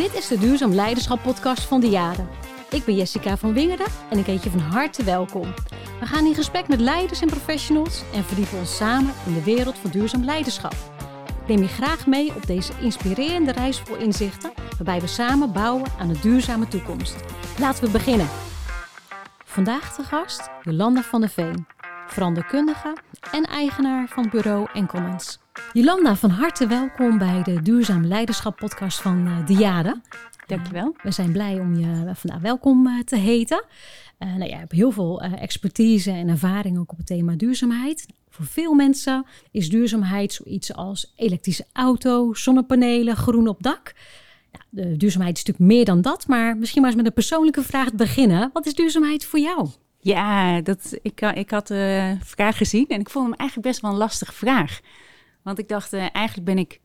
Dit is de Duurzaam Leiderschap podcast van de Jaren. Ik ben Jessica van Wingerden en ik heet je van harte welkom. We gaan in gesprek met leiders en professionals en verdiepen ons samen in de wereld van duurzaam leiderschap. Neem je graag mee op deze inspirerende reis vol inzichten, waarbij we samen bouwen aan een duurzame toekomst. Laten we beginnen. Vandaag de gast Jolanda van der Veen, veranderkundige en eigenaar van bureau Enkelmans. Jolanda, van harte welkom bij de Duurzaam Leiderschap podcast van uh, de Jaren. Dankjewel. we zijn blij om je vandaag welkom uh, te heten. Uh, nou, jij hebt heel veel expertise en ervaring ook op het thema duurzaamheid. Voor veel mensen is duurzaamheid zoiets als elektrische auto, zonnepanelen, groen op dak. Nou, de duurzaamheid is natuurlijk meer dan dat, maar misschien maar eens met een persoonlijke vraag beginnen. Wat is duurzaamheid voor jou? Ja, dat, ik, ik had de vraag gezien en ik vond hem eigenlijk best wel een lastige vraag. Want ik dacht, uh, eigenlijk ben ik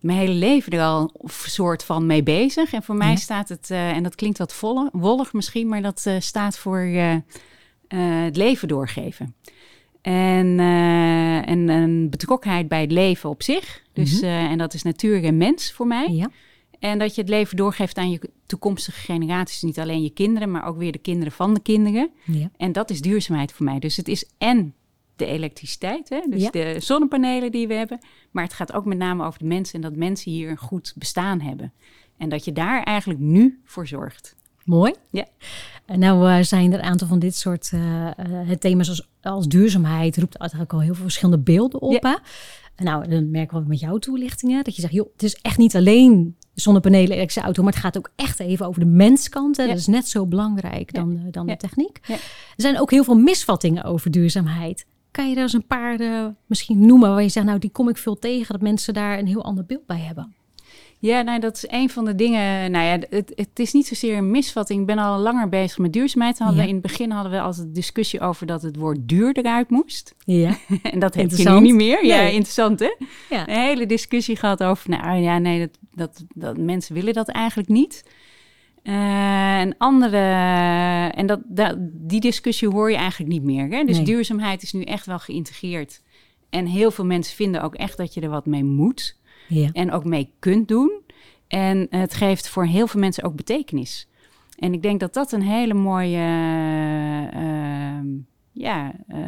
mijn hele leven er al een soort van mee bezig. En voor mij staat het, uh, en dat klinkt wat volle, wollig misschien, maar dat uh, staat voor het leven doorgeven. En, en een betrokkenheid bij het leven op zich. Dus, mm -hmm. en dat is natuur en mens voor mij. Ja. En dat je het leven doorgeeft aan je toekomstige generaties. Niet alleen je kinderen, maar ook weer de kinderen van de kinderen. Ja. En dat is duurzaamheid voor mij. Dus het is en de elektriciteit, hè? dus Ja. de zonnepanelen die we hebben. Maar het gaat ook met name over de mensen en dat mensen hier een goed bestaan hebben. En dat je daar eigenlijk nu voor zorgt. Mooi. Ja. Nou uh, zijn er een aantal van dit soort uh, uh, thema's als, als, duurzaamheid roept eigenlijk al heel veel verschillende beelden op. Ja. Hè? Nou, dan merken we met jouw toelichtingen dat je zegt, joh, het is echt niet alleen zonnepanelen, elektrische auto, maar het gaat ook echt even over de menskant. Hè? Ja. Dat is net zo belangrijk Ja. dan, dan de techniek. Ja. Er zijn ook heel veel misvattingen over duurzaamheid. Kan je er eens een paar uh, misschien noemen waar je zegt, nou die kom ik veel tegen, dat mensen daar een heel ander beeld bij hebben? Ja, nou, dat is een van de dingen. Nou ja, het, het is niet zozeer een misvatting. Ik ben al langer bezig met duurzaamheid. Hadden Ja. we in het begin hadden we altijd discussie over dat het woord duur eruit moest. Ja. en dat heb je nu niet meer. Ja, interessant hè? Ja. Een hele discussie gehad over, nou ja, nee, dat, dat, dat mensen willen dat eigenlijk niet. Eh, en andere, en dat, dat, die discussie hoor je eigenlijk niet meer. Hè? Dus Nee. duurzaamheid is nu echt wel geïntegreerd. En heel veel mensen vinden ook echt dat je er wat mee moet Ja. en ook mee kunt doen. En het geeft voor heel veel mensen ook betekenis. En ik denk dat dat een hele mooie ehm, ja, eh,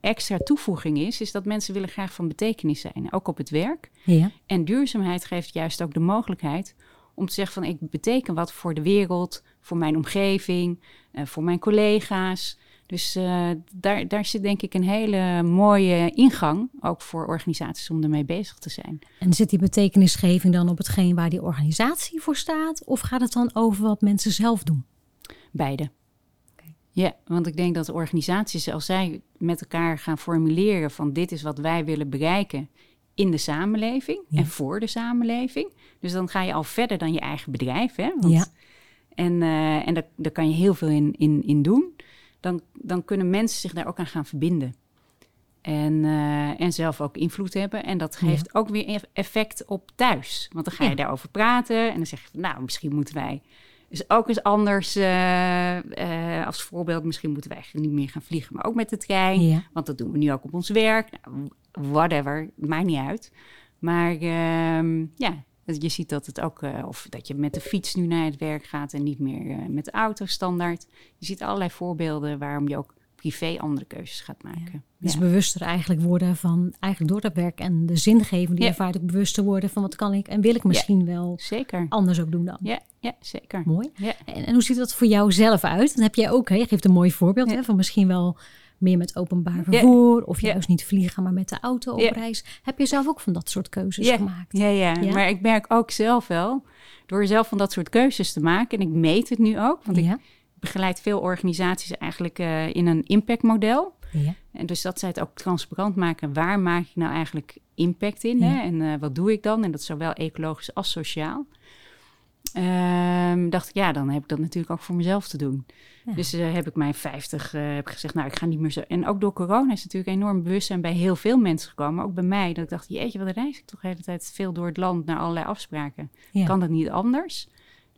extra toevoeging is. Is dat mensen willen graag van betekenis zijn, ook op het werk. Ja. En duurzaamheid geeft juist ook de mogelijkheid om te zeggen van ik beteken wat voor de wereld, voor mijn omgeving, eh, voor mijn collega's. Dus eh, daar, daar zit denk ik een hele mooie ingang, ook voor organisaties om ermee bezig te zijn. En zit die betekenisgeving dan op hetgeen waar die organisatie voor staat? Of gaat het dan over wat mensen zelf doen? Beide. Ja, want ik denk dat de organisaties, als zij met elkaar gaan formuleren van dit is wat wij willen bereiken in de samenleving Ja. en voor de samenleving. Dus dan ga je al verder dan je eigen bedrijf. Hè? Want, Ja. En, eh, en daar, daar kan je heel veel in, in, in doen. Dan, dan kunnen mensen zich daar ook aan gaan verbinden. En, eh, en zelf ook invloed hebben. En dat geeft ook weer eff- effect op thuis. Want dan ga je daarover praten. En dan zeg je van, nou, misschien moeten wij dus ook eens anders, eh, eh, als voorbeeld, misschien moeten wij niet meer gaan vliegen, maar ook met de trein. Ja. Want dat doen we nu ook op ons werk. Nou, whatever, maakt niet uit. Maar ehm, ja, je ziet dat het ook, eh, of dat je met de fiets nu naar het werk gaat en niet meer met de auto standaard. Je ziet allerlei voorbeelden waarom je ook privé andere keuzes gaat maken. Dus Ja. bewuster eigenlijk worden van, eigenlijk door dat werk en de zingeving die je Ja. ervaart, ook bewuster worden van wat kan ik en wil ik misschien wel Zeker. anders ook doen dan. Ja, ja zeker. Mooi. Ja. En, en hoe ziet dat voor jou zelf uit? Dan heb jij ook, hè, je geeft een mooi voorbeeld hè, van misschien wel meer met openbaar vervoer of juist niet vliegen, maar met de auto op reis. Heb je zelf ook van dat soort keuzes gemaakt? Ja, ja, maar ik merk ook zelf wel, door zelf van dat soort keuzes te maken, en ik meet het nu ook, want ik begeleid veel organisaties eigenlijk eh, in een impactmodel. Ja. En dus dat zij het ook transparant maken, waar maak ik nou eigenlijk impact in? Ja. Hè? En eh, wat doe ik dan? En dat is zowel ecologisch als sociaal. Ehm, dacht ik, ja, dan heb ik dat natuurlijk ook voor mezelf te doen. Ja. Dus eh, heb ik mijn 50 eh, heb gezegd, nou, ik ga niet meer zo. En ook door corona is natuurlijk enorm bewustzijn bij heel veel mensen gekomen, ook bij mij. Dat ik dacht, jeetje, wat reis ik toch de hele tijd veel door het land naar allerlei afspraken. Ja. Kan dat niet anders?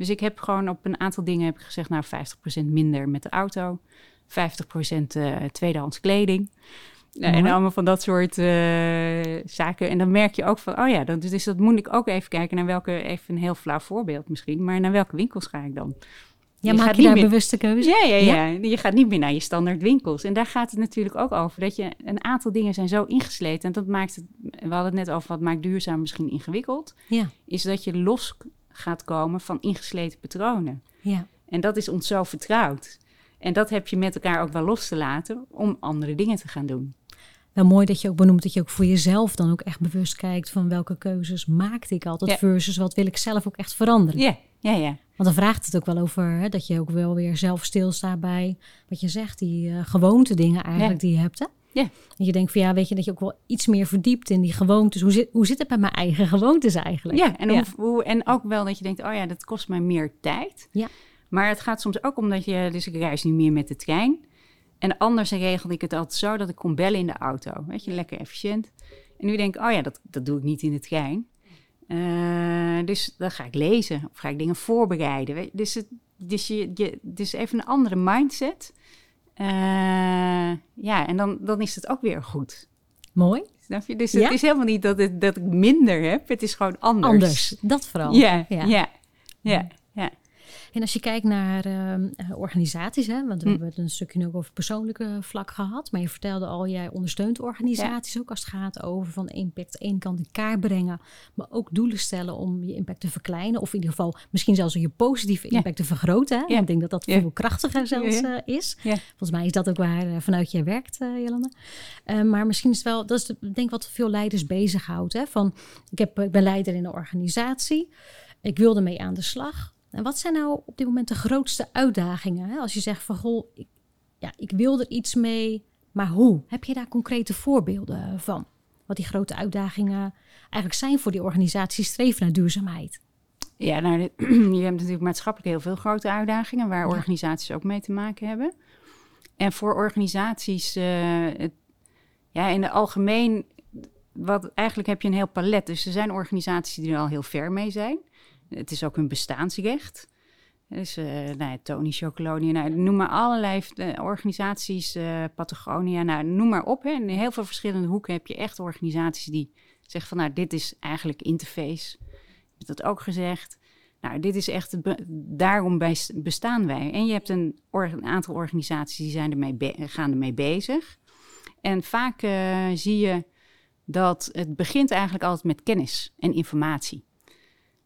Dus ik heb gewoon op een aantal dingen heb ik gezegd, nou, 50% minder met de auto, 50% eh tweedehands kleding. en allemaal van dat soort eh, zaken. En dan merk je ook van, oh ja, dan, dus dat moet ik ook even kijken naar welke, even een heel flauw voorbeeld misschien, maar naar welke winkels ga ik dan? Ja, Je maak je daar meer- bewuste keuze? Ja, ja, ja, Je gaat niet meer naar je standaard winkels. En daar gaat het natuurlijk ook over. Dat je een aantal dingen zijn zo ingesleten. En dat maakt het, we hadden het net over wat maakt duurzaam misschien ingewikkeld. Ja, Is dat je los gaat komen van ingesleten patronen. ja. En dat is ons zo vertrouwd. En dat heb je met elkaar ook wel los te laten om andere dingen te gaan doen. Wel mooi dat je ook benoemt dat je ook voor jezelf dan ook echt bewust kijkt van welke keuzes maakte ik altijd Ja. versus wat wil ik zelf ook echt veranderen. Ja, ja, ja. Want dan vraagt het ook wel over hè, dat je ook wel weer zelf stilstaat bij wat je zegt, die eh gewoonte dingen eigenlijk die je hebt. Hè? Ja. En je denkt van ja, weet je, dat je ook wel iets meer verdiept in die gewoontes. Hoe zit, hoe zit het bij mijn eigen gewoontes eigenlijk? Ja, en, Ja. Hoe, hoe- en ook wel dat je denkt, oh ja, dat kost mij meer tijd. Ja. Maar het gaat soms ook om dat je, dus ik reis nu meer met de trein. En anders regelde ik het altijd zo dat ik kon bellen in de auto. Weet je, lekker efficiënt. En nu denk ik, oh ja, dat, dat doe ik niet in de trein. Eh, dus dan ga ik lezen of ga ik dingen voorbereiden. Weet, je. dus het, dus je, je, dus even een andere mindset. Eh, ja, en dan, dan is het ook weer goed. Mooi. Snap je? Dus Ja. het is helemaal niet dat, het, dat ik minder heb. Het is gewoon anders. Anders. Dat vooral. Ja, Ja. ja, ja, ja. En als je kijkt naar ehm, eh, organisaties, hè, want we Hm. hebben het een stukje ook over persoonlijke vlak gehad, maar je vertelde al, jij ondersteunt organisaties ook als het gaat over van impact ene kant in kaart brengen, maar ook doelen stellen om je impact te verkleinen, of in ieder geval misschien zelfs je positieve Ja. impact te vergroten. Hè? Ja. Ik denk dat dat veel krachtiger zelfs eh, is. Volgens mij is dat ook waar eh, vanuit jij werkt, Jolanda. Maar misschien is het wel, dat is de- ik denk wat veel leiders bezighoudt. Hè? Van, ik, heb, ik ben leider in een organisatie, ik wil ermee aan de slag. En wat zijn nou op dit moment de grootste uitdagingen? Hè? Als je zegt van, goh, ik, ja, ik wil er iets mee, maar hoe? Heb je daar concrete voorbeelden van? Wat die grote uitdagingen eigenlijk zijn voor die organisaties streven naar duurzaamheid. Ja, nou, dit- je hebt natuurlijk maatschappelijk heel veel grote uitdagingen waar Ja. organisaties ook mee te maken hebben. En voor organisaties, eh, het, ja, in het algemeen, wat, eigenlijk heb je een heel palet. Dus er zijn organisaties die er al heel ver mee zijn. Het is ook hun bestaansrecht. Dus eh nou, Tony Chocolonely, nou, noem maar allerlei eh, organisaties, eh, Patagonia, nou, noem maar op. Hè. In heel veel verschillende hoeken heb je echt organisaties die zeggen van, nou, dit is eigenlijk interface. Je dat ook gezegd. Nou, dit is echt, daarom bestaan wij. En je hebt een, aantal organisaties die zijn ermee gaan ermee bezig. En vaak zie je dat het begint eigenlijk altijd met kennis en informatie.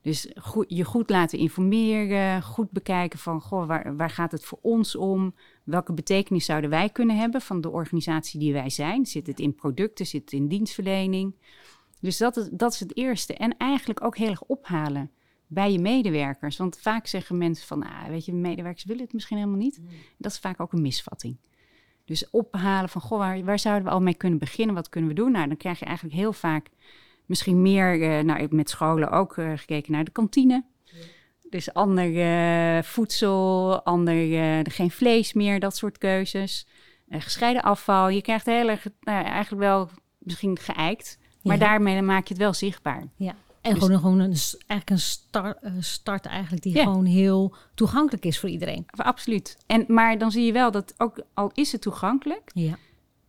Dus goed, je goed laten informeren, goed bekijken van goh, waar, waar gaat het voor ons om? Welke betekenis zouden wij kunnen hebben van de organisatie die wij zijn? Zit het in producten, zit het in dienstverlening? Dus dat is, dat is het eerste. En eigenlijk ook heel erg ophalen bij je medewerkers. Want vaak zeggen mensen van, ah, weet je, medewerkers willen het misschien helemaal niet. Dat is vaak ook een misvatting. Dus ophalen van, goh, waar, waar zouden we al mee kunnen beginnen? Wat kunnen we doen? Nou, dan krijg je eigenlijk heel vaak misschien meer, eh, nou, ik heb met scholen ook eh, gekeken naar de kantine. Dus ander eh, voedsel, ander, eh, geen vlees meer, dat soort keuzes. Gescheiden afval. Je krijgt heel erg, nou, eigenlijk wel misschien geëikt. Maar Ja. daarmee maak je het wel zichtbaar. Ja. En Dus- gewoon, gewoon een, eigenlijk een start, start eigenlijk die Ja. gewoon heel toegankelijk is voor iedereen. Absoluut. En, maar dan zie je wel dat ook al is het toegankelijk, Ja.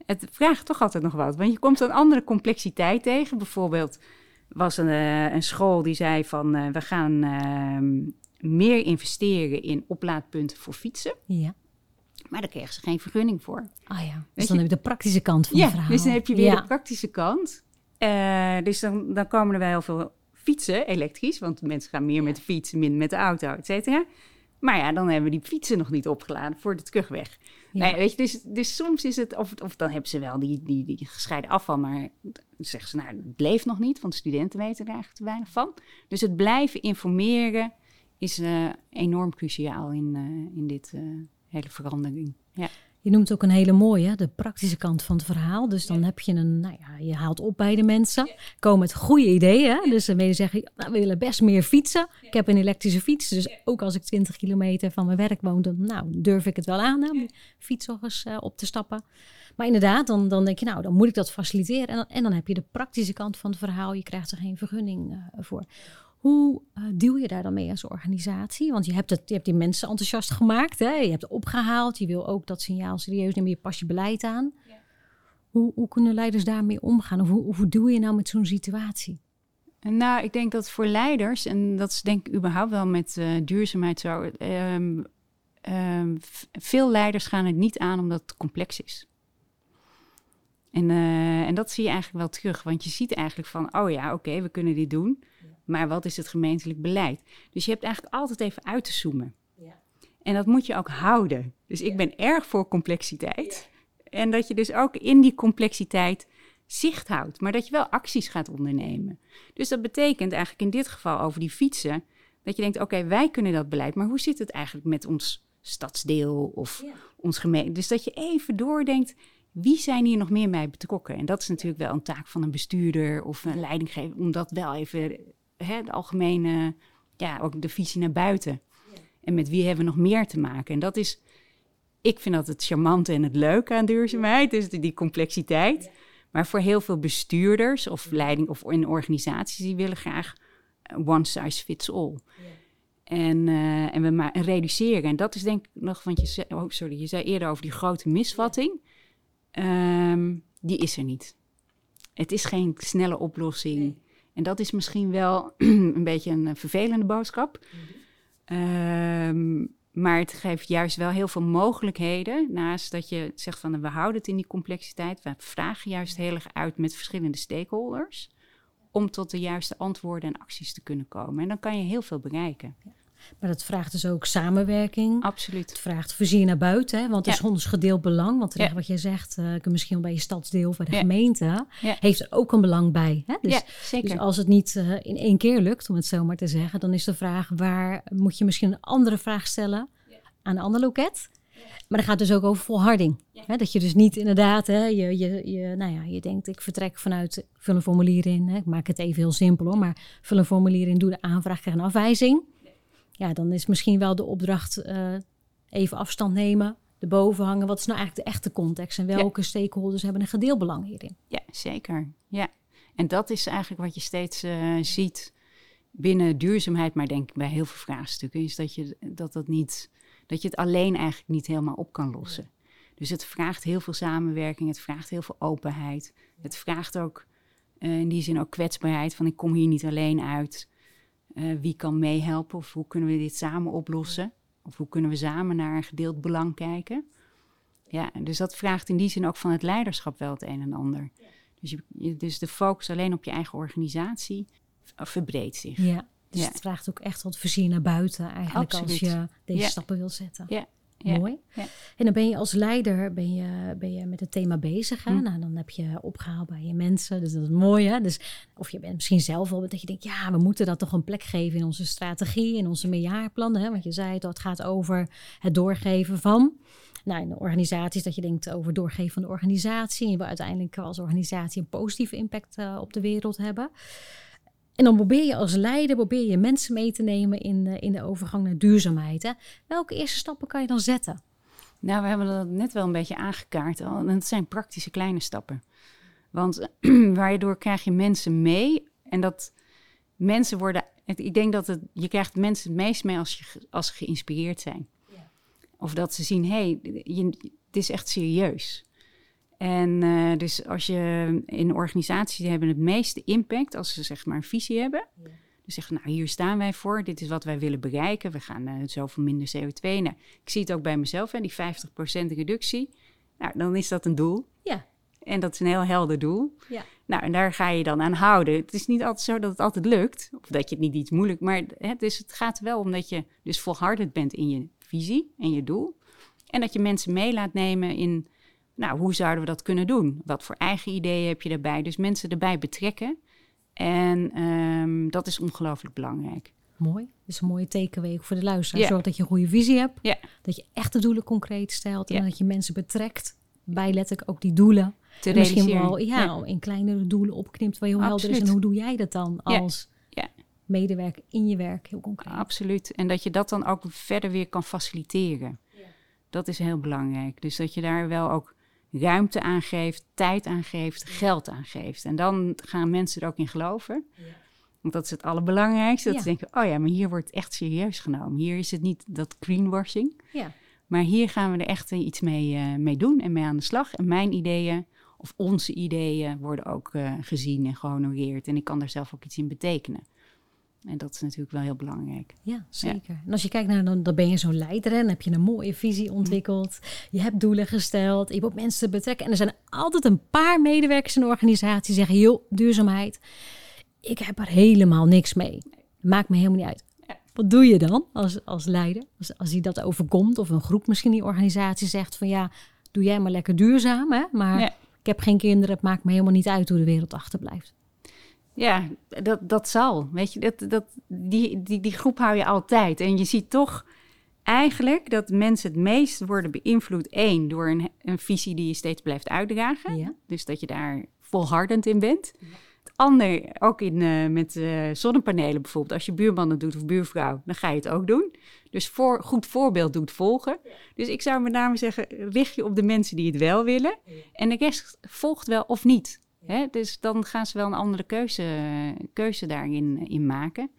Het vraagt toch altijd nog wat. Want je komt een andere complexiteit tegen. Bijvoorbeeld was een, eh, een school die zei van eh, we gaan ehm, meer investeren in oplaadpunten voor fietsen. Ja. Maar daar kregen ze geen vergunning voor. Ah ja. Dus Weet dan je- heb je de praktische kant van het Ja, verhaal. dus dan heb je weer ja. de praktische kant. Eh, dus dan, dan komen er wel heel veel fietsen, elektrisch. Want mensen gaan meer met de fiets, minder met de auto, et cetera. Maar ja, dan hebben we die fietsen nog niet opgeladen voor de terugweg. Ja. Nee, weet je, dus, dus soms is het, of, of dan hebben ze wel die, die, die gescheiden afval, maar zeggen ze, nou, het leeft nog niet, want studenten weten er eigenlijk te weinig van. Dus het blijven informeren is eh, enorm cruciaal in, eh, in dit eh, hele verandering. Ja. Je noemt ook een hele mooie, de praktische kant van het verhaal. Dus dan heb je een, nou ja, je haalt op bij de mensen, komen met goede ideeën. Dus dan zeggen, nou, we willen best meer fietsen. Ik heb een elektrische fiets, dus ook als ik 20 kilometer van mijn werk woon, dan nou, durf ik het wel aan om fiets nog eens eh, op te stappen. Maar inderdaad, dan, dan denk je, nou, dan moet ik dat faciliteren. En dan, en dan heb je de praktische kant van het verhaal. Je krijgt er geen vergunning eh, voor. Hoe eh deal je daar dan mee als organisatie? Want je hebt, het, je hebt die mensen enthousiast gemaakt. Hè? Je hebt het opgehaald. Je wil ook dat signaal serieus nemen. Je pas je beleid aan. Hoe, hoe kunnen leiders daarmee omgaan? Of hoe, hoe doe je nou met zo'n situatie? Nou, ik denk dat voor leiders, en dat is denk ik überhaupt wel met uh, duurzaamheid zo. Um, um, veel leiders gaan het niet aan omdat het complex is. En, uh, en dat zie je eigenlijk wel terug, want je ziet eigenlijk van, oh ja, oké, okay, we kunnen dit doen, maar wat is het gemeentelijk beleid? Dus je hebt eigenlijk altijd even uit te zoomen. Ja. En dat moet je ook houden. Dus ik ben erg voor complexiteit. Ja. En dat je dus ook in die complexiteit zicht houdt, maar dat je wel acties gaat ondernemen. Dus dat betekent eigenlijk in dit geval over die fietsen, dat je denkt, oké, wij kunnen dat beleid, maar hoe zit het eigenlijk met ons stadsdeel of ons gemeente? Dus dat je even doordenkt, wie zijn hier nog meer bij betrokken? En dat is natuurlijk wel een taak van een bestuurder of een leidinggever, om dat wel even, hè, de algemene, ja, ook de visie naar buiten. En met wie hebben we nog meer te maken? En dat is, ik vind dat het charmante en het leuke aan duurzaamheid, dus die complexiteit. Maar voor heel veel bestuurders of leiding of in organisaties, die willen graag one size fits all. En, uh, en we maar reduceren. En dat is denk ik nog, want je zei, oh, sorry, je zei eerder over die grote misvatting. Um, die is er niet. Het is geen snelle oplossing. Nee. En dat is misschien wel een beetje een vervelende boodschap. -hmm. Maar het geeft juist wel heel veel mogelijkheden. Naast dat je zegt van we houden het in die complexiteit. We vragen juist heel erg uit met verschillende stakeholders. Om tot de juiste antwoorden en acties te kunnen komen. En dan kan je heel veel bereiken. Maar dat vraagt dus ook samenwerking. Absoluut. Het vraagt vizier naar buiten, hè? want het ja. is ons gedeeld belang. Want ja. wat je zegt, uh, misschien bij je stadsdeel of bij de ja. gemeente, heeft er ook een belang bij. Hè? Dus, ja, zeker. Dus als het niet uh, in één keer lukt, om het zo maar te zeggen, dan is de vraag waar moet je misschien een andere vraag stellen aan een ander loket. Maar dan gaat dus ook over volharding. Hè? Dat je dus niet inderdaad, hè, je, je, je, nou ja, je denkt, ik vertrek vanuit, vul een formulier in. Hè? Ik maak het even heel simpel hoor, maar vul een formulier in, doe de aanvraag, krijg een afwijzing ja, dan is misschien wel de opdracht uh, even afstand nemen, erboven hangen. Wat is nou eigenlijk de echte context en welke ja. stakeholders hebben een gedeeld belang hierin? Ja, zeker. Ja. En dat is eigenlijk wat je steeds uh, ziet binnen duurzaamheid, maar denk ik bij heel veel vraagstukken, is dat je dat, dat, niet, dat je het alleen eigenlijk niet helemaal op kan lossen. Dus het vraagt heel veel samenwerking, het vraagt heel veel openheid. Het vraagt ook uh, in die zin ook kwetsbaarheid, van ik kom hier niet alleen uit. Uh, wie kan meehelpen of hoe kunnen we dit samen oplossen? Of hoe kunnen we samen naar een gedeeld belang kijken? Ja, dus dat vraagt in die zin ook van het leiderschap wel het een en ander. Dus, je, dus de focus alleen op je eigen organisatie verbreedt zich. Ja, dus ja. het vraagt ook echt wat vizier naar buiten eigenlijk Absoluut. als je deze ja. stappen wil zetten. Ja, ja, Mooi. Ja. En dan ben je als leider ben je, ben je met het thema bezig. Hè? Hm. Nou, dan heb je opgehaald bij je mensen. Dus dat is mooi. Hè? Dus, of je bent misschien zelf wel dat je denkt, ja, we moeten dat toch een plek geven in onze strategie, in onze meerjaarplannen. Hè? Want je zei het, het gaat over het doorgeven van. Nou, in de organisaties dat je denkt over doorgeven van de organisatie. En je wil uiteindelijk als organisatie een positieve impact uh, op de wereld hebben. En dan probeer je als leider probeer je mensen mee te nemen in de, in de overgang naar duurzaamheid. Hè? Welke eerste stappen kan je dan zetten? Nou, we hebben dat net wel een beetje aangekaart al. En het zijn praktische kleine stappen. Want waardoor krijg je mensen mee. En dat mensen worden. Ik denk dat het, je krijgt mensen het meest mee als, je, als ze geïnspireerd zijn. Ja. Of dat ze zien, hé, hey, het is echt serieus. En uh, dus als je in organisaties die hebben het meeste impact als ze zeg maar een visie hebben. Ja. Dus zeggen, nou hier staan wij voor, dit is wat wij willen bereiken. We gaan uh, zoveel minder CO2. Nou, ik zie het ook bij mezelf, hè, die 50% reductie. Nou, dan is dat een doel. Ja. En dat is een heel helder doel. Ja. Nou, en daar ga je dan aan houden. Het is niet altijd zo dat het altijd lukt, of dat je het niet iets moeilijk, maar hè, dus het gaat wel om dat je dus volhardend bent in je visie en je doel. En dat je mensen mee laat nemen in nou, hoe zouden we dat kunnen doen? Wat voor eigen ideeën heb je daarbij? Dus mensen erbij betrekken. En um, dat is ongelooflijk belangrijk. Mooi. Dat is een mooie tekenweek voor de luisteraar. Zorg dat je een goede visie hebt. Dat je echt de doelen concreet stelt. En dat je mensen betrekt bij letterlijk ook die doelen. Te en misschien wel ja, ja. in kleinere doelen opknipt waar je heel helder is. En hoe doe jij dat dan als medewerker in je werk heel concreet? Absoluut. En dat je dat dan ook verder weer kan faciliteren. Dat is heel belangrijk. Dus dat je daar wel ook ruimte aangeeft, tijd aangeeft, geld aangeeft. En dan gaan mensen er ook in geloven. Ja. Want dat is het allerbelangrijkste. Dat ze denken, oh ja, maar hier wordt echt serieus genomen. Hier is het niet dat greenwashing. Ja. Maar hier gaan we er echt iets mee, uh, mee doen en mee aan de slag. En mijn ideeën of onze ideeën worden ook eh, gezien en gehonoreerd. En ik kan daar zelf ook iets in betekenen. En dat is natuurlijk wel heel belangrijk. Ja, zeker. En als je kijkt naar, dan, dan ben je zo'n leider en heb je een mooie visie ontwikkeld. Je hebt doelen gesteld, je moet mensen betrekken. En er zijn altijd een paar medewerkers in de organisatie die zeggen, joh, duurzaamheid, ik heb er helemaal niks mee. Maakt me helemaal niet uit. Wat doe je dan als, als leider? Als, als die dat overkomt, of een groep misschien die organisatie zegt van ja, doe jij maar lekker duurzaam, hè? maar ik heb geen kinderen, het maakt me helemaal niet uit hoe de wereld achterblijft. Ja, dat, dat zal. Weet je, dat, dat, die, die, die groep hou je altijd. En je ziet toch eigenlijk dat mensen het meest worden beïnvloed. één, door een, een visie die je steeds blijft uitdragen. Ja. Dus dat je daar volhardend in bent. Ja. Het ander, ook in, uh, met uh, zonnepanelen bijvoorbeeld. Als je buurman het doet of buurvrouw, dan ga je het ook doen. Dus voor, goed voorbeeld doet volgen. Dus ik zou met name zeggen, richt je op de mensen die het wel willen. En de rest volgt wel of niet. Hè? Dus dan gaan ze wel een andere keuze, keuze daarin in maken.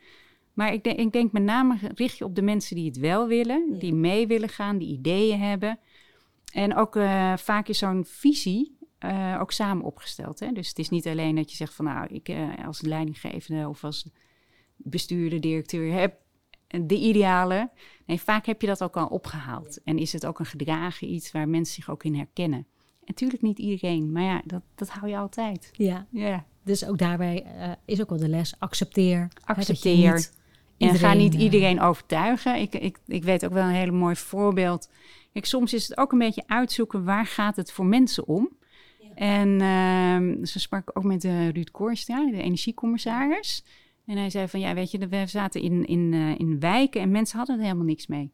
Maar ik, denk, ik denk met name richt je op de mensen die het wel willen, die mee willen gaan, die ideeën hebben. En ook uh, vaak is zo'n visie uh, ook samen opgesteld. Hè? Dus het is niet alleen dat je zegt van nou, ik uh, als leidinggevende of als bestuurder, directeur heb de idealen. Nee, vaak heb je dat ook al opgehaald. En is het ook een gedragen iets waar mensen zich ook in herkennen. Natuurlijk niet iedereen, maar ja, dat, dat hou je altijd. Ja. ja. Dus ook daarbij uh, is ook wel de les: accepteer. Accepteer. En ga niet uh, iedereen overtuigen. Ik, ik, ik weet ook wel een hele mooi voorbeeld. Kijk, soms is het ook een beetje uitzoeken waar gaat het voor mensen om. Ja. En uh, ze sprak ook met uh, Ruud Koorstra, de energiecommissaris. En hij zei van ja, weet je, we zaten in, in, uh, in wijken en mensen hadden er helemaal niks mee.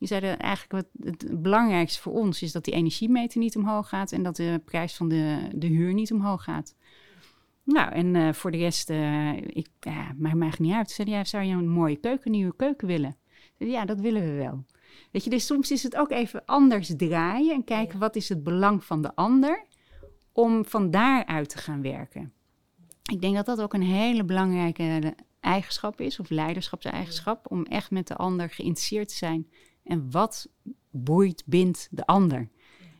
Die zeiden eigenlijk wat het belangrijkste voor ons is dat die energiemeter niet omhoog gaat en dat de prijs van de, de huur niet omhoog gaat. Nou, en uh, voor de rest, uh, ik, ja, maakt niet uit. Zei ja, zou je een mooie keuken, een nieuwe keuken willen? Ja, dat willen we wel. Weet je, dus soms is het ook even anders draaien en kijken wat is het belang van de ander om van daaruit te gaan werken. Ik denk dat dat ook een hele belangrijke eigenschap is, of leiderschapseigenschap, om echt met de ander geïnteresseerd te zijn en wat boeit, bindt de ander.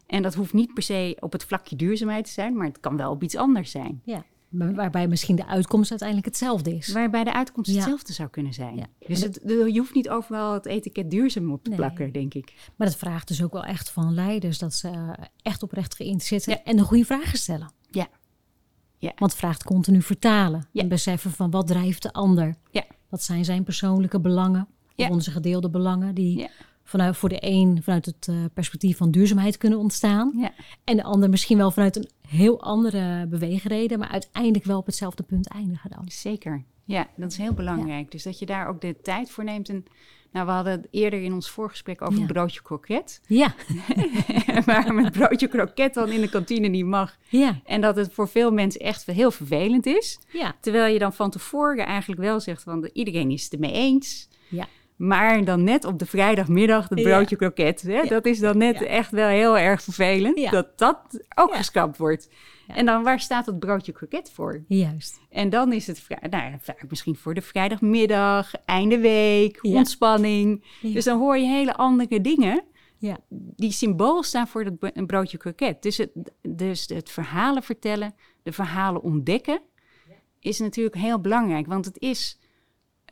En dat hoeft niet per se op het vlakje duurzaamheid te zijn, maar het kan wel op iets anders zijn. Ja. Waarbij misschien de uitkomst uiteindelijk hetzelfde is. Waarbij de uitkomst hetzelfde zou kunnen zijn. Ja. Dus het, je hoeft niet overal het etiket duurzaam op te plakken, denk ik. Maar dat vraagt dus ook wel echt van leiders dat ze echt oprecht geïnteresseerd zijn en de goede vragen stellen. Ja. ja. Want het vraagt continu vertalen en beseffen van wat drijft de ander. Ja. Wat zijn zijn persoonlijke belangen, onze gedeelde belangen die vanuit, voor de een vanuit het uh, perspectief van duurzaamheid kunnen ontstaan. Ja. En de ander misschien wel vanuit een heel andere beweegreden, maar uiteindelijk wel op hetzelfde punt eindigen dan. Zeker. Ja, dat is heel belangrijk. Ja. Dus dat je daar ook de tijd voor neemt. En nou, we hadden het eerder in ons voorgesprek over ja. het broodje kroket. Ja. maar met broodje kroket dan in de kantine niet mag. Ja. En dat het voor veel mensen echt heel vervelend is. Ja. Terwijl je dan van tevoren eigenlijk wel zegt van iedereen is het ermee eens. Ja. Maar dan net op de vrijdagmiddag het broodje ja. kroket. Hè? Ja. Dat is dan net ja. echt wel heel erg vervelend. Dat dat ook geschrapt wordt. En dan waar staat het broodje kroket voor? Juist. En dan is het nou, misschien voor de vrijdagmiddag, einde week, ontspanning. Dus dan hoor je hele andere dingen. Die symbool staan voor het broodje kroket. Dus het, dus het verhalen vertellen, de verhalen ontdekken, is natuurlijk heel belangrijk. Want het is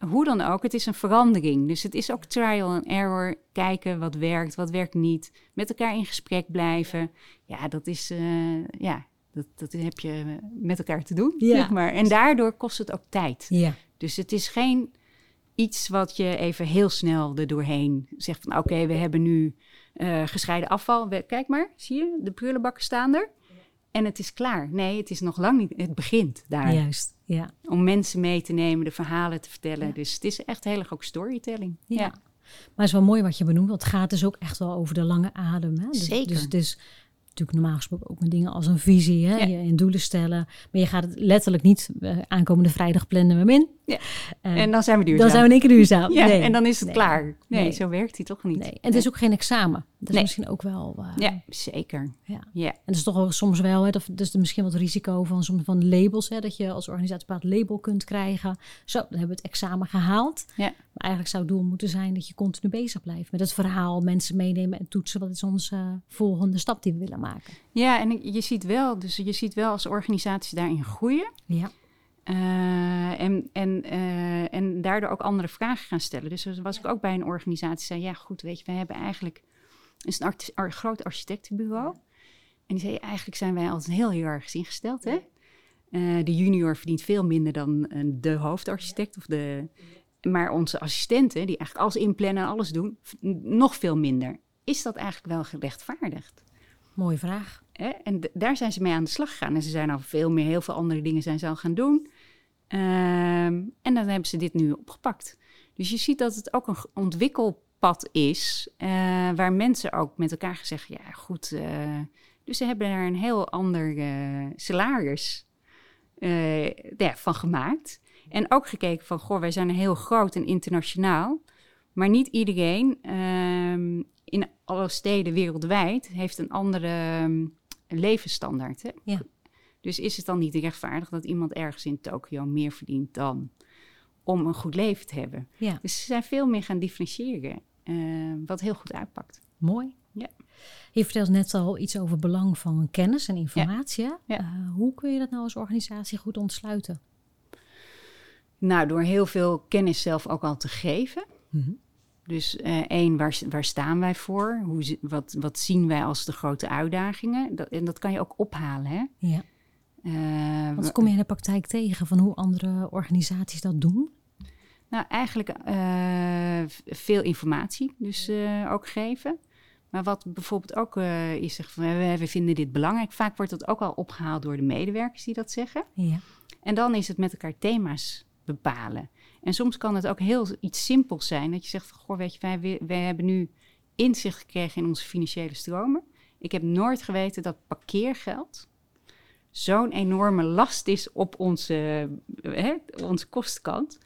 hoe dan ook, het is een verandering. Dus het is ook trial and error. Kijken wat werkt, wat werkt niet. Met elkaar in gesprek blijven. Ja, dat is, uh, ja, dat, dat heb je met elkaar te doen, ja. zeg maar. En daardoor kost het ook tijd. Ja. Dus het is geen iets wat je even heel snel er doorheen zegt van... oké, okay, we hebben nu uh, gescheiden afval. Kijk maar, zie je, de prullenbakken staan er. En het is klaar. Nee, het is nog lang niet. Het begint daar. Juist, ja. Om mensen mee te nemen, de verhalen te vertellen. Ja. Dus het is echt heel erg ook storytelling. Ja. ja. Maar het is wel mooi wat je benoemt. Want het gaat dus ook echt wel over de lange adem. Hè? Dus, Zeker. Dus, dus natuurlijk normaal gesproken ook met dingen als een visie hè? Ja. en doelen stellen. Maar je gaat het letterlijk niet uh, aankomende vrijdag plannen we in. Ja. Eh, en dan zijn we duurzaam. dan zijn we in één keer duurzaam. Ja, nee. en dan is het Nee. klaar. Nee, Nee. zo werkt hij toch niet. Nee. En het is ook geen examen. Dat is misschien ook wel... eh, Ja, zeker. Ja. Ja. En dat is toch wel soms wel, hè, dat er misschien wat risico van, soms van labels, hè, dat je als organisatie een bepaald label kunt krijgen. Zo, dan hebben we het examen gehaald. Ja. Maar eigenlijk zou het doel moeten zijn dat je continu bezig blijft met het verhaal, mensen meenemen en toetsen. Wat is onze volgende stap die we willen maken? ja, en je ziet wel, dus je ziet wel als organisatie daarin groeien. Ja, Eh, en, en, eh, en daardoor ook andere vragen gaan stellen. Dus was ik ook bij een organisatie zei, ja goed, weet je, we hebben eigenlijk het is een ar- groot architectenbureau. En die zei, eigenlijk zijn wij altijd heel hiërarchisch ingesteld. Hè? Eh, de junior verdient veel minder dan de hoofdarchitect. Of de, maar onze assistenten, die eigenlijk alles inplannen en alles doen, nog veel minder. Is dat eigenlijk wel gerechtvaardigd? mooie vraag. En daar zijn ze mee aan de slag gegaan. En ze zijn al veel meer, heel veel andere dingen zijn ze al gaan doen. Ehm, en dan hebben ze dit nu opgepakt. Dus je ziet dat het ook een ontwikkelpad is, eh, waar mensen ook met elkaar gezegd, ja goed, eh, dus ze hebben daar een heel ander eh, salaris ja, van gemaakt. En ook gekeken van, goh, wij zijn heel groot en internationaal, maar niet iedereen ehm, in alle steden wereldwijd heeft een andere ehm, levensstandaard. Hè? Ja. Dus is het dan niet rechtvaardig dat iemand ergens in Tokio meer verdient dan om een goed leven te hebben? Ja, Dus ze zijn veel meer gaan differentiëren, eh, wat heel goed uitpakt. mooi. Ja. Je vertelt net al iets over belang van kennis en informatie. Ja. Eh, hoe kun je dat nou als organisatie goed ontsluiten? Nou, door heel veel kennis zelf ook al te geven. Mhm. Dus eh, één, waar, waar staan wij voor? Hoe, wat, wat zien wij als de grote uitdagingen? Dat, en dat kan je ook ophalen. Hè? Ja. Eh, Wat kom je in de praktijk tegen van hoe andere organisaties dat doen? Nou, eigenlijk eh, veel informatie dus eh, ook geven. Maar wat bijvoorbeeld ook is, van, we, we vinden dit belangrijk. Vaak wordt dat ook al opgehaald door de medewerkers die dat zeggen. Ja. En dan is het met elkaar thema's bepalen. En soms kan het ook heel iets simpels zijn. Dat je zegt, goh, weet je, wij, wi- wij hebben nu inzicht gekregen in onze financiële stromen. Ik heb nooit geweten dat parkeergeld zo'n enorme last is op onze, eh, hè, onze kostkant.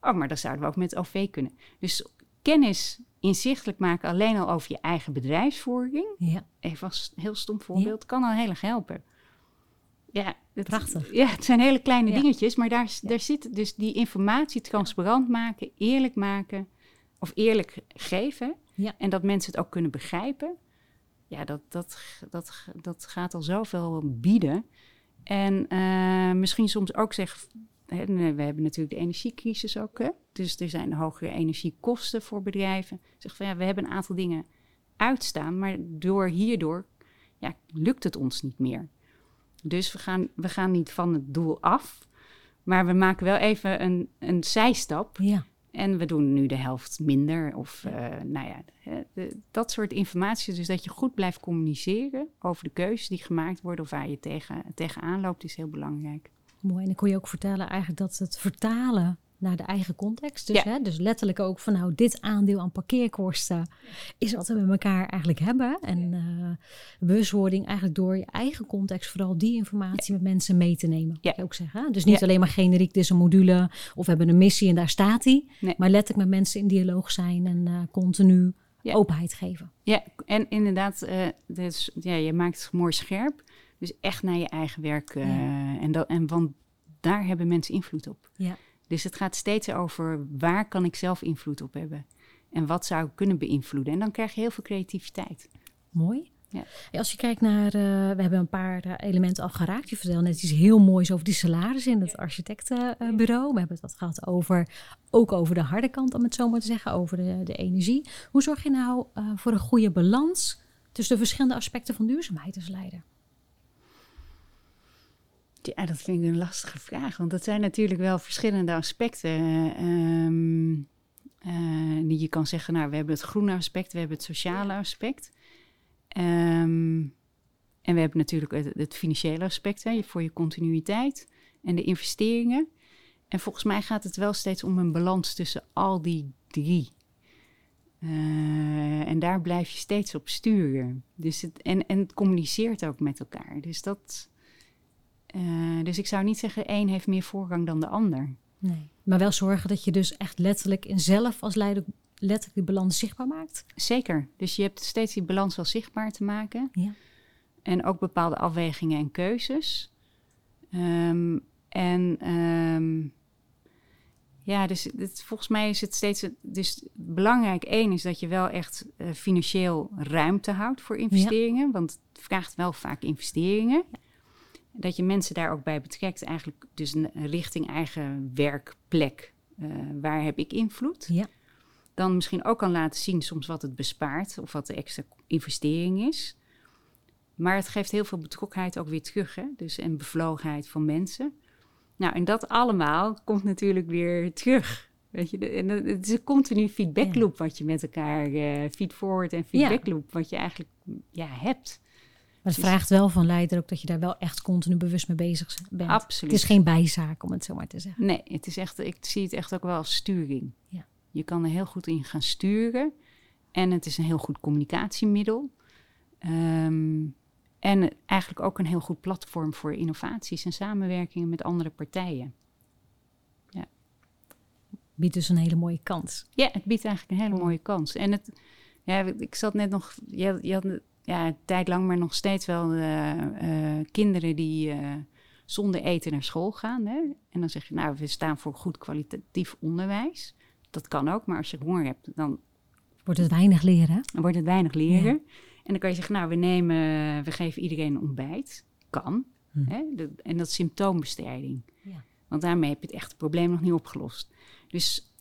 Oh, maar dat zouden we ook met OV kunnen. Dus kennis inzichtelijk maken alleen al over je eigen bedrijfsvoering. Ja. Even als heel stom voorbeeld, kan al heel erg helpen. Ja, het, Prachtig. Ja, het zijn hele kleine Ja. dingetjes, maar daar, daar zit dus die informatie transparant maken, eerlijk maken of eerlijk geven. Ja. En dat mensen het ook kunnen begrijpen. Ja, dat, dat, dat, dat gaat al zoveel bieden. En eh, misschien soms ook zeggen, we hebben natuurlijk de energiecrisis ook. Hè? Dus er zijn hogere energiekosten voor bedrijven. Zeg van ja, we hebben een aantal dingen uitstaan, maar door hierdoor ja, lukt het ons niet meer. Dus we gaan, we gaan niet van het doel af, maar we maken wel even een, een zijstap. Ja. En we doen nu de helft minder. Of eh, nou ja, de- dat soort informatie. Dus dat je goed blijft communiceren over de keuzes die gemaakt worden of waar je tegen, tegenaan loopt, is heel belangrijk. Mooi. En dan kon je ook vertellen eigenlijk dat het vertalen naar de eigen context. Dus, Ja. hè, dus letterlijk ook van nou, dit aandeel aan parkeerkosten is wat we met elkaar eigenlijk hebben. En eh, bewustwording eigenlijk door je eigen context vooral die informatie met mensen mee te nemen. Ja. Kan je ook zeggen. Dus niet Ja. alleen maar generiek, dit is een module of we hebben een missie en daar staat die. Nee. Maar letterlijk met mensen in dialoog zijn en eh, continu openheid geven. Ja, en inderdaad, eh, dus, ja, je maakt het mooi scherp. Dus echt naar je eigen werk. en, dat, en want daar hebben mensen invloed op. Ja. Dus het gaat steeds over waar kan ik zelf invloed op hebben. En wat zou ik kunnen beïnvloeden. En dan krijg je heel veel creativiteit. Mooi. Ja. Als je kijkt naar, eh, we hebben een paar eh, elementen al geraakt. Je vertelde net iets heel moois over die salaris in het architectenbureau. We hebben het wat gehad over, ook over de harde kant, om het zo maar te zeggen, over de, de energie. Hoe zorg je nou eh, voor een goede balans tussen de verschillende aspecten van duurzaamheid als leider? Ja, dat vind ik een lastige vraag. Want dat zijn natuurlijk wel verschillende aspecten. ehm, eh, die je kan zeggen, nou, we hebben het groene aspect, we hebben het sociale aspect. Ehm, en we hebben natuurlijk het, het financiële aspect hè, voor je continuïteit en de investeringen. En volgens mij gaat het wel steeds om een balans tussen al die drie. Eh, en daar blijf je steeds op sturen. Dus het, en, en het communiceert ook met elkaar. Dus dat. Eh, dus ik zou niet zeggen, één heeft meer voorrang dan de ander. Nee. Maar wel zorgen dat je dus echt letterlijk in zelf als leider letterlijk die balans zichtbaar maakt. Zeker. Dus je hebt steeds die balans wel zichtbaar te maken. Ja. En ook bepaalde afwegingen en keuzes. Ehm, en ehm, ja, dus het, volgens mij is het steeds. Dus belangrijk één is dat je wel echt eh, financieel ruimte houdt voor investeringen. Want het vraagt wel vaak investeringen. Dat je mensen daar ook bij betrekt, eigenlijk dus een, richting eigen werkplek. Eh, waar heb ik invloed? Ja. Dan misschien ook kan laten zien soms wat het bespaart of wat de extra investering is. Maar het geeft heel veel betrokkenheid ook weer terug. Hè? Dus en bevlogenheid van mensen. Nou, en dat allemaal komt natuurlijk weer terug. Weet je, en het is een continu feedbackloop wat je met elkaar, uh, feedforward en feedbackloop, wat je eigenlijk ja, hebt. Maar het vraagt wel van leider ook dat je daar wel echt continu bewust mee bezig bent. Absoluut. Het is geen bijzaak, om het zo maar te zeggen. Nee, het is echt, ik zie het echt ook wel als sturing. Ja. Je kan er heel goed in gaan sturen. En het is een heel goed communicatiemiddel. Um, en eigenlijk ook een heel goed platform voor innovaties en samenwerkingen met andere partijen. Ja. Biedt dus een hele mooie kans. Ja, het biedt eigenlijk een hele mooie kans. En het, ja, ik zat net nog, je, je had ja, een tijd lang, maar nog steeds wel uh, kinderen die uh, zonder eten naar school gaan. Hè? En dan zeg je, nou, we staan voor goed kwalitatief onderwijs. Dat kan ook, maar als je honger hebt, dan wordt het weinig leren. Dan wordt het weinig leren. Ja. En dan kan je zeggen, nou, we, nemen, we geven iedereen een ontbijt. Kan. Hm. Hè? en dat is symptoombestrijding. Ja. Want daarmee heb je het echte probleem nog niet opgelost. Dus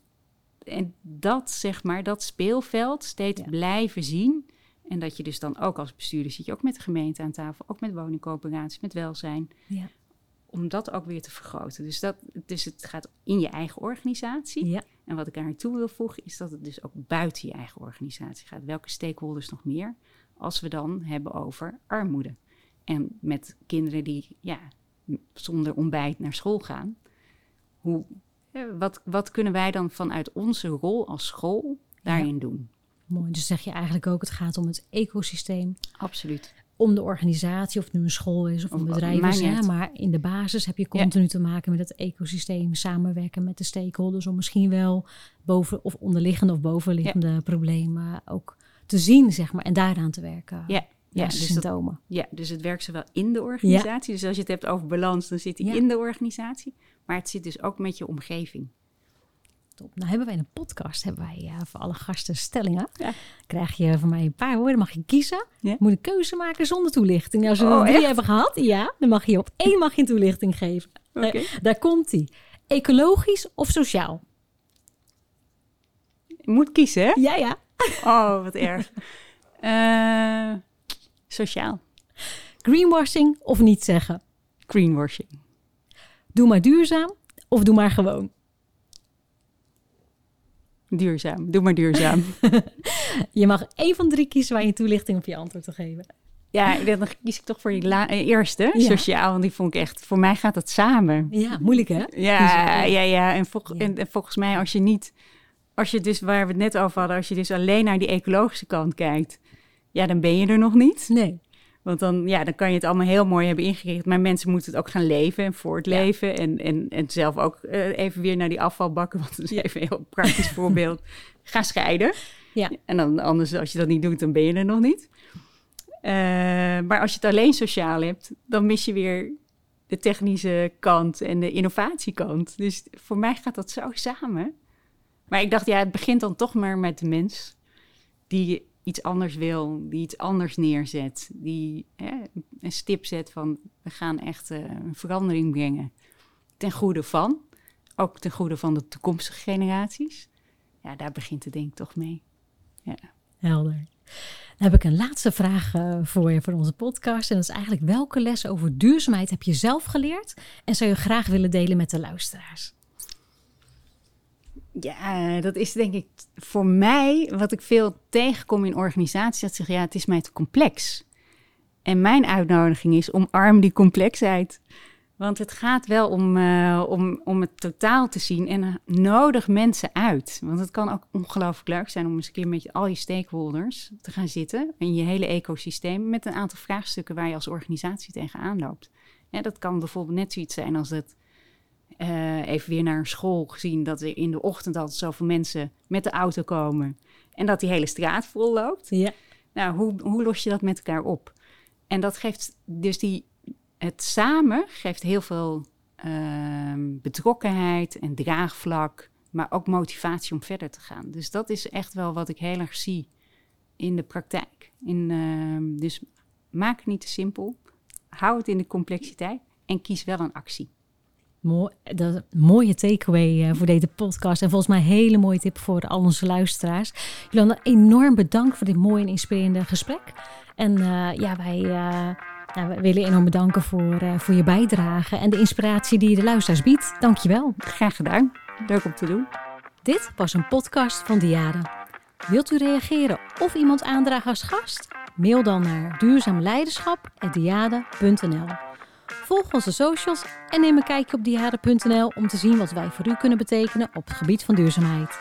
en dat, zeg maar, dat speelveld steeds blijven zien. En dat je dus dan ook als bestuurder zit je ook met de gemeente aan tafel, ook met woningcoöperaties, met welzijn. Ja. Om dat ook weer te vergroten. Dus, dat, dus het gaat in je eigen organisatie. Ja. En wat ik aan toe wil voegen, is dat het dus ook buiten je eigen organisatie gaat. Welke stakeholders nog meer? als we dan hebben over armoede. En met kinderen die ja, zonder ontbijt naar school gaan. Hoe, wat, wat kunnen wij dan vanuit onze rol als school daarin doen? Mooi, dus zeg je eigenlijk ook, het gaat om het ecosysteem. Absoluut. Om de organisatie, of het nu een school is of een bedrijf is. Ja, maar in de basis heb je continu te maken met het ecosysteem. Samenwerken met de stakeholders om misschien wel boven of onderliggende of bovenliggende problemen ook te zien, zeg maar, en daaraan te werken. Ja, ja, dus symptomen. ja, dus het werkt zowel in de organisatie. Dus als je het hebt over balans, dan zit die in de organisatie. Maar het zit dus ook met je omgeving. Top. Nou hebben wij in een podcast, hebben wij uh, voor alle gasten stellingen. Krijg je van mij een paar woorden, mag je kiezen. Moet een keuze maken zonder toelichting. Als we oh, drie hebben gehad, ja, dan mag je op één mag je een toelichting geven. Okay. daar komt hij. Ecologisch of sociaal? Je moet kiezen, hè? Ja, ja. Oh, wat erg. Uh, sociaal. Greenwashing of niet zeggen? Greenwashing. Doe maar duurzaam of doe maar gewoon? Duurzaam. Doe maar duurzaam. je mag één van drie kiezen waar je toelichting op je antwoord te geven. Ja, dan kies ik toch voor die eh, eerste, sociaal. Want die vond ik echt, voor mij gaat dat samen. Ja, moeilijk hè? Ja, ja, ja. En, en, en volgens mij als je niet als je dus, waar we het net over hadden, als je dus alleen naar die ecologische kant kijkt, ja, dan ben je er nog niet. Nee. Want dan, ja, dan kan je het allemaal heel mooi hebben ingericht. Maar mensen moeten het ook gaan leven en voortleven. Ja. En, en, en zelf ook uh, even weer naar die afvalbakken. Want dat is even een heel praktisch voorbeeld. Ga scheiden. Ja. En dan anders, als je dat niet doet, dan ben je er nog niet. Uh, maar als je het alleen sociaal hebt, dan mis je weer de technische kant en de innovatiekant. Dus voor mij gaat dat zo samen. Maar ik dacht, ja, het begint dan toch maar met de mens die iets anders wil, die iets anders neerzet, die hè, een stip zet van we gaan echt uh, een verandering brengen ten goede van, ook ten goede van de toekomstige generaties. Ja, daar begint het denk ik toch mee. Ja. Helder. Dan heb ik een laatste vraag uh, voor je voor onze podcast. En dat is eigenlijk welke lessen over duurzaamheid heb je zelf geleerd en zou je graag willen delen met de luisteraars? Ja, dat is denk ik voor mij wat ik veel tegenkom in organisaties. Dat zeggen, ja, het is mij te complex. En mijn uitnodiging is omarm die complexheid. Want het gaat wel om, uh, om, om het totaal te zien en nodig mensen uit. Want het kan ook ongelooflijk leuk zijn om eens een keer met al je stakeholders te gaan zitten in je hele ecosysteem met een aantal vraagstukken waar je als organisatie tegenaan loopt. Ja, dat kan bijvoorbeeld net zoiets zijn als het eh, even weer naar een school gezien dat er in de ochtend altijd zoveel mensen met de auto komen en dat die hele straat vol loopt. Ja. Nou, hoe, hoe los je dat met elkaar op? En dat geeft dus die, het samen geeft heel veel ehm, betrokkenheid en draagvlak, maar ook motivatie om verder te gaan. Dus dat is echt wel wat ik heel erg zie in de praktijk. In, ehm, dus maak het niet te simpel, hou het in de complexiteit en kies wel een actie. Mooi, dat mooie takeaway eh, voor deze podcast. En volgens mij een hele mooie tip voor al onze luisteraars. Jolanda, enorm bedankt voor dit mooie en inspirerende gesprek. En eh, ja, wij, uh, nou, wij willen enorm bedanken voor, voor je bijdrage en de inspiratie die je de luisteraars biedt. Dankjewel. Graag gedaan. Leuk om te doen. Dit was een podcast van Diade. Wilt u reageren of iemand aandragen als gast? Mail dan naar duurzaamleiderschap.diade.nl Volg onze socials en neem een kijkje op diade.nl om te zien wat wij voor u kunnen betekenen op het gebied van duurzaamheid.